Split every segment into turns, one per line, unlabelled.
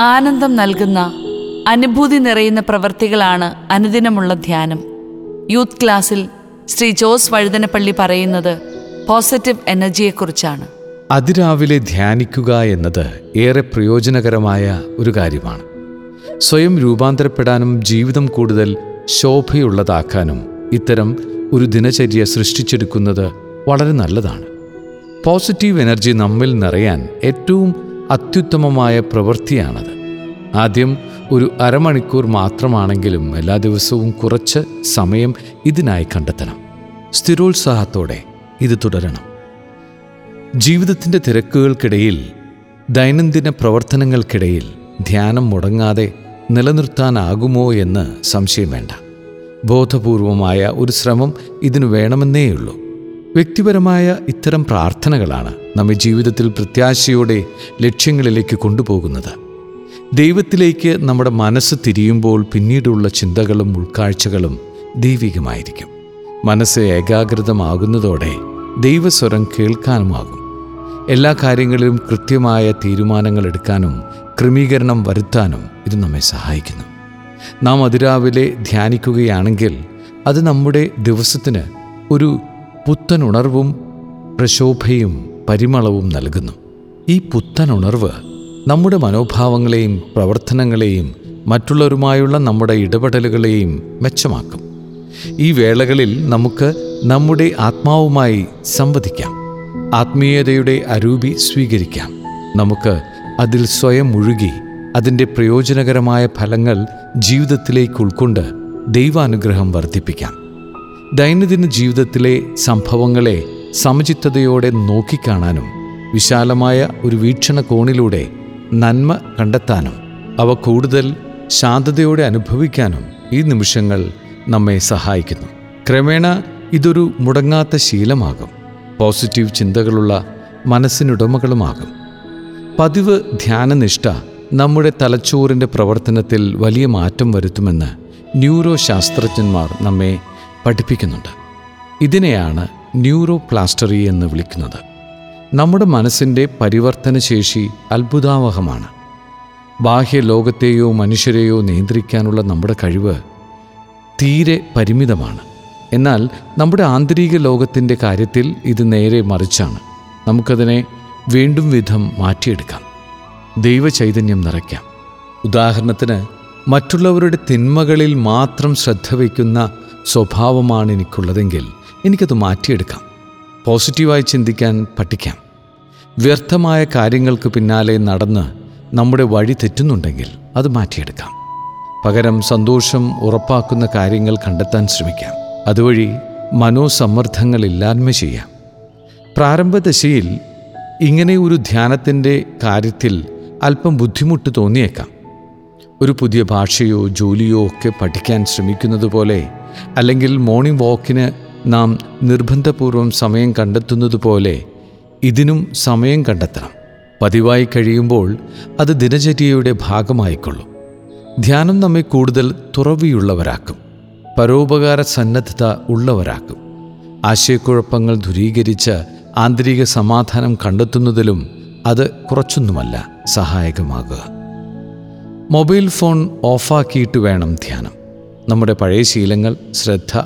ആനന്ദം നൽകുന്ന അനുഭൂതി നിറയുന്ന പ്രവൃത്തികളാണ് അനുദിനമുള്ള ധ്യാനം. യൂത്ത് ക്ലാസ്സിൽ ശ്രീ ജോസ് വഴുതനപ്പള്ളി പറയുന്നത് പോസിറ്റീവ് എനർജിയെക്കുറിച്ചാണ്.
അതിരാവിലെ ധ്യാനിക്കുക എന്നത് ഏറെ പ്രയോജനകരമായ ഒരു കാര്യമാണ്. സ്വയം രൂപാന്തരപ്പെടാനും ജീവിതം കൂടുതൽ ശോഭയുള്ളതാക്കാനും ഇത്തരം ഒരു ദിനചര്യ സൃഷ്ടിച്ചെടുക്കുന്നത് വളരെ നല്ലതാണ്. പോസിറ്റീവ് എനർജി നമ്മിൽ നിറയാൻ ഏറ്റവും അത്യുത്തമമായ പ്രവൃത്തിയാണത്. ആദ്യം ഒരു അരമണിക്കൂർ മാത്രമാണെങ്കിലും എല്ലാ ദിവസവും കുറച്ച് സമയം ഇതിനായി കണ്ടെത്തണം. സ്ഥിരോത്സാഹത്തോടെ ഇത് തുടരണം. ജീവിതത്തിന്റെ തിരക്കുകൾക്കിടയിൽ ദൈനംദിന പ്രവർത്തനങ്ങൾക്കിടയിൽ ധ്യാനം മുടങ്ങാതെ നിലനിർത്താനാകുമോ എന്ന് സംശയം വേണ്ട. ബോധപൂർവമായ ഒരു ശ്രമം ഇതിനു വേണമെന്നേയുള്ളൂ. വ്യക്തിപരമായ ഇത്തരം പ്രാർത്ഥനകളാണ് നമ്മെ ജീവിതത്തിൽ പ്രത്യാശയോടെ ലക്ഷ്യങ്ങളിലേക്ക് കൊണ്ടുപോകുന്നത്. ദൈവത്തിലേക്ക് നമ്മുടെ മനസ്സ് തിരിയുമ്പോൾ പിന്നീടുള്ള ചിന്തകളും ഉൾക്കാഴ്ചകളും ദൈവികമായിരിക്കും. മനസ്സ് ഏകാഗ്രതമാകുന്നതോടെ ദൈവസ്വരം കേൾക്കാനുമാകും. എല്ലാ കാര്യങ്ങളിലും കൃത്യമായ തീരുമാനങ്ങൾ എടുക്കാനും ക്രമീകരണം വരുത്താനും ഇത് നമ്മെ സഹായിക്കുന്നു. നാം അതിരാവിലെ ധ്യാനിക്കുകയാണെങ്കിൽ അത് നമ്മുടെ ദിവസത്തിന് ഒരു പുത്തൻ ഉണർവും പ്രശോഭയും പരിമളവും നൽകുന്നു. ഈ പുത്തൻ ഉണർവ് നമ്മുടെ മനോഭാവങ്ങളെയും പ്രവർത്തനങ്ങളെയും മറ്റുള്ളവരുമായുള്ള നമ്മുടെ ഇടപെടലുകളെയും മെച്ചമാക്കും. ഈ വേളകളിൽ നമുക്ക് നമ്മുടെ ആത്മാവുമായി സംവദിക്കാം. ആത്മീയതയുടെ അരൂപി സ്വീകരിക്കാം. നമുക്ക് അതിൽ സ്വയം മുഴുകി അതിന്റെ പ്രയോജനകരമായ ഫലങ്ങൾ ജീവിതത്തിലേക്ക് ഉൾക്കൊണ്ട് ദൈവാനുഗ്രഹം വർദ്ധിപ്പിക്കാം. ദൈനംദിന ജീവിതത്തിലെ സംഭവങ്ങളെ സമചിത്തതയോടെ നോക്കിക്കാണാനും വിശാലമായ ഒരു വീക്ഷണകോണിലൂടെ നന്മ കണ്ടെത്താനും അവ കൂടുതൽ ശാന്തതയോടെ അനുഭവിക്കാനും ഈ നിമിഷങ്ങൾ നമ്മെ സഹായിക്കുന്നു. ക്രമേണ ഇതൊരു മുടങ്ങാത്ത ശീലമാകും. പോസിറ്റീവ് ചിന്തകളുള്ള മനസ്സിനുടമകളുമാകും. പതിവ് ധ്യാനനിഷ്ഠ നമ്മുടെ തലച്ചോറിന്റെ പ്രവർത്തനത്തിൽ വലിയ മാറ്റം വരുത്തുമെന്ന് ന്യൂറോ ശാസ്ത്രജ്ഞന്മാർ നമ്മെ പഠിപ്പിക്കുന്നുണ്ട്. ഇതിനെയാണ് ന്യൂറോ പ്ലാസ്റ്ററി എന്ന് വിളിക്കുന്നത്. നമ്മുടെ മനസ്സിന്റെ പരിവർത്തനശേഷി അത്ഭുതാവഹമാണ്. ബാഹ്യ ലോകത്തെയോ മനുഷ്യരെയോ നിയന്ത്രിക്കാനുള്ള നമ്മുടെ കഴിവ് തീരെ പരിമിതമാണ്. എന്നാൽ നമ്മുടെ ആന്തരിക ലോകത്തിന്റെ കാര്യത്തിൽ ഇത് നേരെ മറിച്ചാണ്. നമുക്കതിനെ വീണ്ടും വിധം മാറ്റിയെടുക്കാം. ദൈവചൈതന്യം നിറയ്ക്കാം. ഉദാഹരണത്തിന് മറ്റുള്ളവരുടെ തിന്മകളിൽ മാത്രം ശ്രദ്ധ വയ്ക്കുന്ന സ്വഭാവമാണ് എനിക്കുള്ളതെങ്കിൽ എനിക്കത് മാറ്റിയെടുക്കാം. പോസിറ്റീവായി ചിന്തിക്കാൻ പഠിക്കാം. വ്യർത്ഥമായ കാര്യങ്ങൾക്ക് പിന്നാലെ നടന്ന് നമ്മുടെ വഴി തെറ്റുന്നുണ്ടെങ്കിൽ അത് മാറ്റിയെടുക്കാം. പകരം സന്തോഷം ഉറപ്പാക്കുന്ന കാര്യങ്ങൾ കണ്ടെത്താൻ ശ്രമിക്കാം. അതുവഴി മനോസമ്മർദ്ദങ്ങൾ ഇല്ലായ്മ ചെയ്യാം പ്രാരംഭദശയിൽ ഇങ്ങനെ ഒരു ധ്യാനത്തിന്റെ കാര്യത്തിൽ അല്പം ബുദ്ധിമുട്ട് തോന്നിയേക്കാം. ഒരു പുതിയ ഭാഷയോ ജോലിയോ ഒക്കെ പഠിക്കാൻ ശ്രമിക്കുന്നത് പോലെ അല്ലെങ്കിൽ മോർണിംഗ് വാക്കിന് നാം നിർബന്ധപൂർവം സമയം കണ്ടെത്തുന്നത് പോലെ ഇതിനും സമയം കണ്ടെത്തണം. പതിവായി കഴിയുമ്പോൾ അത് ദിനചര്യയുടെ ഭാഗമായിക്കൊള്ളും. ധ്യാനം നമ്മെ കൂടുതൽ തുറവിയുള്ളവരാക്കും. പരോപകാര സന്നദ്ധത ഉള്ളവരാക്കും. ആശയക്കുഴപ്പങ്ങൾ ദുരീകരിച്ച് ആന്തരിക സമാധാനം കണ്ടെത്തുന്നതിലും അത് കുറച്ചൊന്നുമല്ല സഹായകമാകുക. മൊബൈൽ ഫോൺ ഓഫാക്കിയിട്ട് വേണം ധ്യാനം. നമ്മുടെ പഴയ ശീലങ്ങൾ ശ്രദ്ധ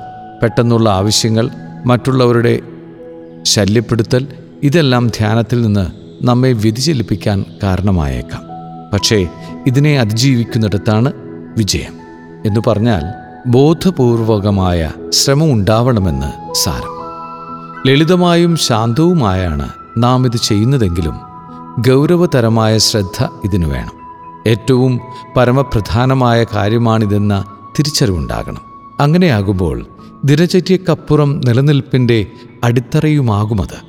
പെട്ടെന്നുള്ള ആവശ്യങ്ങൾ മറ്റുള്ളവരുടെ ശല്യപ്പെടുത്തൽ ഇതെല്ലാം ധ്യാനത്തിൽ നിന്ന് നമ്മെ വ്യതിചലിപ്പിക്കാൻ കാരണമായേക്കാം. പക്ഷേ ഇതിനെ അതിജീവിക്കുന്നിടത്താണ് വിജയം എന്ന് പറഞ്ഞാൽ ബോധപൂർവകമായ ശ്രമം ഉണ്ടാവണമെന്ന് സാരം. ലളിതമായും ശാന്തവുമായാണ് നാം ഇത് ചെയ്യുന്നതെങ്കിലും ഗൗരവതരമായ ശ്രദ്ധ ഇതിനു വേണം. ഏറ്റവും പരമപ്രധാനമായ കാര്യമാണിതെന്ന തിരിച്ചറിവുണ്ടാകണം. അങ്ങനെയാകുമ്പോൾ ദിനചര്യക്കപ്പുറം നിലനിൽപ്പിന്റെ അടിത്തറയുമാകുമത്.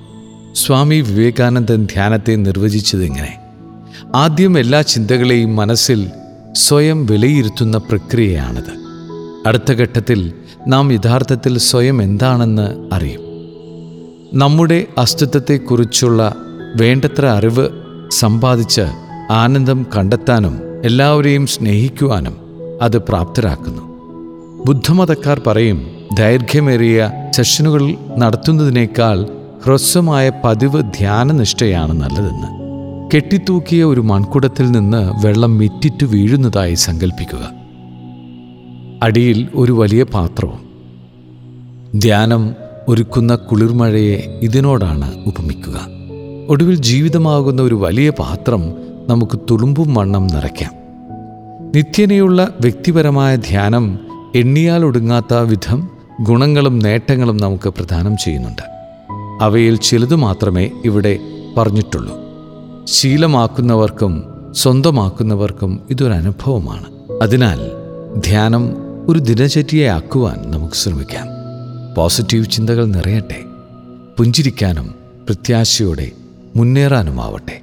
സ്വാമി വിവേകാനന്ദൻ ധ്യാനത്തെ നിർവചിച്ചതിങ്ങനെ ആദ്യം എല്ലാ ചിന്തകളെയും മനസ്സിൽ സ്വയം വിലയിരുത്തുന്ന പ്രക്രിയയാണത്. അടുത്ത ഘട്ടത്തിൽ നാം യഥാർത്ഥത്തിൽ സ്വയം എന്താണെന്ന് അറിയും. നമ്മുടെ അസ്തിത്വത്തെക്കുറിച്ചുള്ള വേണ്ടത്ര അറിവ് സമ്പാദിച്ച് ആനന്ദം കണ്ടെത്താനും എല്ലാവരെയും സ്നേഹിക്കുവാനും അത് പ്രാപ്തരാക്കുന്നു. ബുദ്ധമതക്കാർ പറയും ദൈർഘ്യമേറിയ സെഷനുകൾ നടത്തുന്നതിനേക്കാൾ ഹ്രസ്വമായ പതിവ് ധ്യാനനിഷ്ഠയാണ് നല്ലതെന്ന്. കെട്ടിത്തൂക്കിയ ഒരു മൺകുടത്തിൽ നിന്ന് വെള്ളം മിറ്റിറ്റു വീഴുന്നതായി സങ്കല്പിക്കുക അടിയിൽ ഒരു വലിയ പാത്രവും. ധ്യാനം ഒരുക്കുന്ന കുളിർമഴയെ ഇതിനോടാണ് ഉപമിക്കുക. ഒടുവിൽ ജീവിതമാകുന്ന ഒരു വലിയ പാത്രം നമുക്ക് തുളുമ്പും വണ്ണം നിറയ്ക്കാം. നിത്യനയുള്ള വ്യക്തിപരമായ ധ്യാനം എണ്ണിയാൽ ഒടുങ്ങാത്ത വിധം ഗുണങ്ങളും നേട്ടങ്ങളും നമുക്ക് പ്രദാനം ചെയ്യുന്നുണ്ട്. അവയിൽ ചിലതു മാത്രമേ ഇവിടെ പറഞ്ഞിട്ടുള്ളൂ. ശീലമാക്കുന്നവർക്കും സ്വന്തമാക്കുന്നവർക്കും ഇതൊരനുഭവമാണ് അതിനാൽ ധ്യാനം ഒരു ദിനചര്യയാക്കുവാൻ നമുക്ക് ശ്രമിക്കാം. പോസിറ്റീവ് ചിന്തകൾ നിറയട്ടെ. പുഞ്ചിരിക്കാനും പ്രത്യാശയോടെ മുന്നേറാനുമാവട്ടെ.